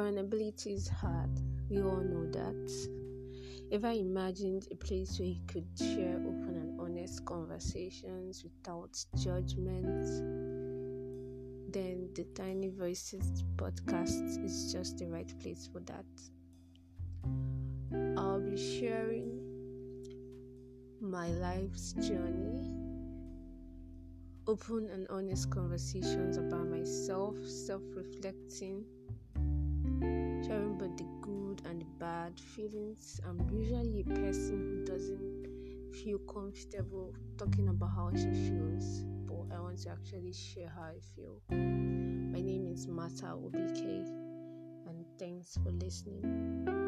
Vulnerability is hard. We all know that. Ever imagined a place where you could share open and honest conversations without judgment? Then the Tiny Voices podcast is just the right place for that. I'll be sharing my life's journey, open and honest conversations about myself, self reflecting bad feelings. I'm usually a person who doesn't feel comfortable talking about how she feels, but I want to actually share how I feel. My name is Mata OBK, and thanks for listening.